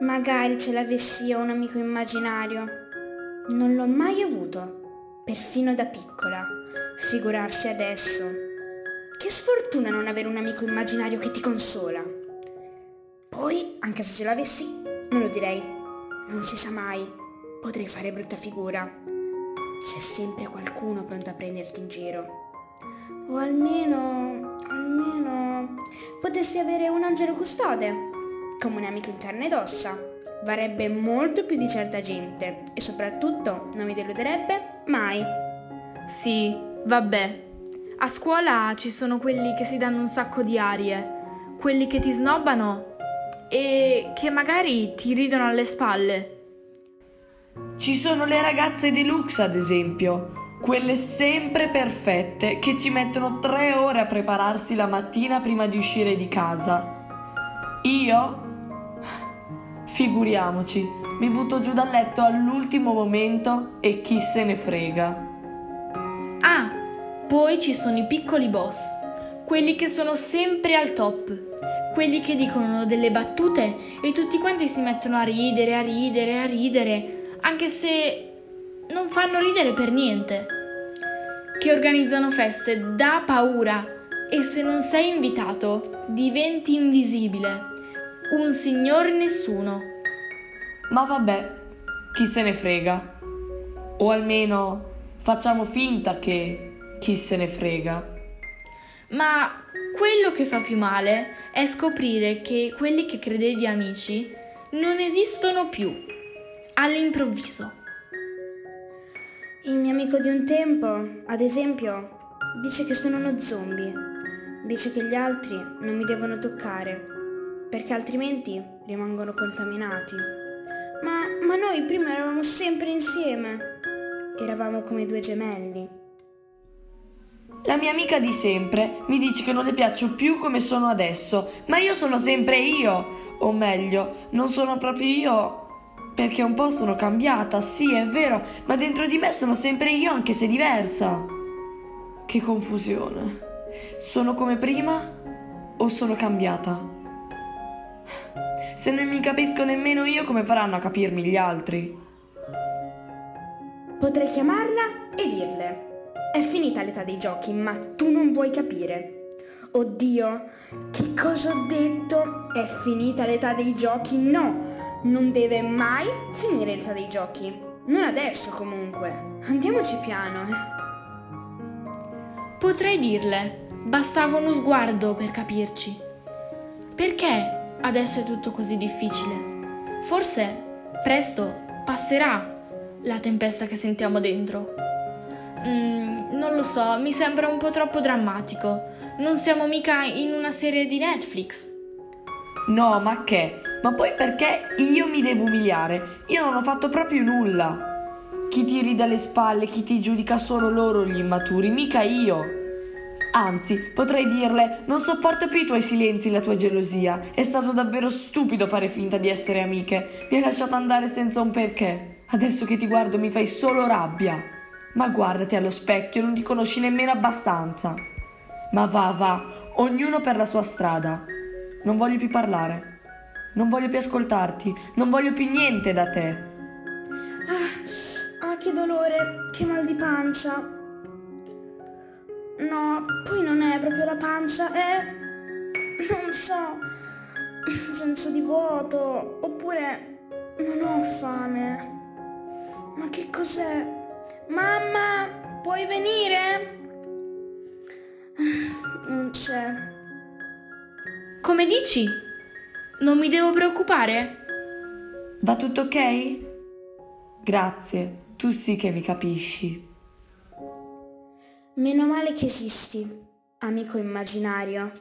Magari ce l'avessi io un amico immaginario. Non l'ho mai avuto, perfino da piccola. Figurarsi adesso. Che sfortuna non avere un amico immaginario che ti consola. Poi, anche se ce l'avessi, non lo direi. Non si sa mai. Potrei fare brutta figura. C'è sempre qualcuno pronto a prenderti in giro. O almeno, almeno, potessi avere un angelo custode, come un amico in carne ed ossa. Varrebbe molto più di certa gente e soprattutto non mi deluderebbe mai. Sì, vabbè. A scuola ci sono quelli che si danno un sacco di arie, quelli che ti snobbano e che magari ti ridono alle spalle. Ci sono le ragazze deluxe, ad esempio, quelle sempre perfette che ci mettono tre ore a prepararsi la mattina prima di uscire di casa. Io? Figuriamoci, mi butto giù dal letto all'ultimo momento e chi se ne frega. Ah, poi ci sono i piccoli boss, quelli che sono sempre al top, quelli che dicono delle battute e tutti quanti si mettono a ridere, a ridere, a ridere anche se non fanno ridere per niente, che organizzano feste da paura e se non sei invitato diventi invisibile, un signor nessuno. Ma vabbè, chi se ne frega. O almeno facciamo finta che chi se ne frega. Ma quello che fa più male è scoprire che quelli che credevi amici non esistono più all'improvviso. Il mio amico di un tempo, ad esempio, dice che sono uno zombie. Dice che gli altri non mi devono toccare, perché altrimenti rimangono contaminati. Ma, ma noi prima eravamo sempre insieme. Eravamo come due gemelli. La mia amica di sempre mi dice che non le piaccio più come sono adesso, ma io sono sempre io. O meglio, non sono proprio io perché un po' sono cambiata, sì, è vero, ma dentro di me sono sempre io, anche se diversa. Che confusione. Sono come prima o sono cambiata? Se non mi capisco nemmeno io, come faranno a capirmi gli altri? Potrei chiamarla e dirle: È finita l'età dei giochi, ma tu non vuoi capire. Oddio, che cosa ho detto? È finita l'età dei giochi? No! non deve mai finire l'età dei giochi. Non adesso comunque. Andiamoci piano. Eh. Potrei dirle, bastava uno sguardo per capirci. Perché adesso è tutto così difficile? Forse presto passerà la tempesta che sentiamo dentro. Mm, non lo so, mi sembra un po' troppo drammatico. Non siamo mica in una serie di Netflix. No, ma che? Ma poi perché io mi devo umiliare? Io non ho fatto proprio nulla. Chi ti ride alle spalle, chi ti giudica sono loro gli immaturi, mica io. Anzi, potrei dirle, non sopporto più i tuoi silenzi la tua gelosia. È stato davvero stupido fare finta di essere amiche. Mi hai lasciato andare senza un perché. Adesso che ti guardo mi fai solo rabbia. Ma guardati allo specchio, non ti conosci nemmeno abbastanza. Ma va, va, ognuno per la sua strada. Non voglio più parlare. Non voglio più ascoltarti, non voglio più niente da te. Ah, ah, che dolore, che mal di pancia. No, poi non è proprio la pancia, è... non so, senso di vuoto, oppure non ho fame. Ma che cos'è? Mamma, puoi venire? Non c'è. Come dici? Non mi devo preoccupare? Va tutto ok? Grazie, tu sì che mi capisci. Meno male che esisti, amico immaginario.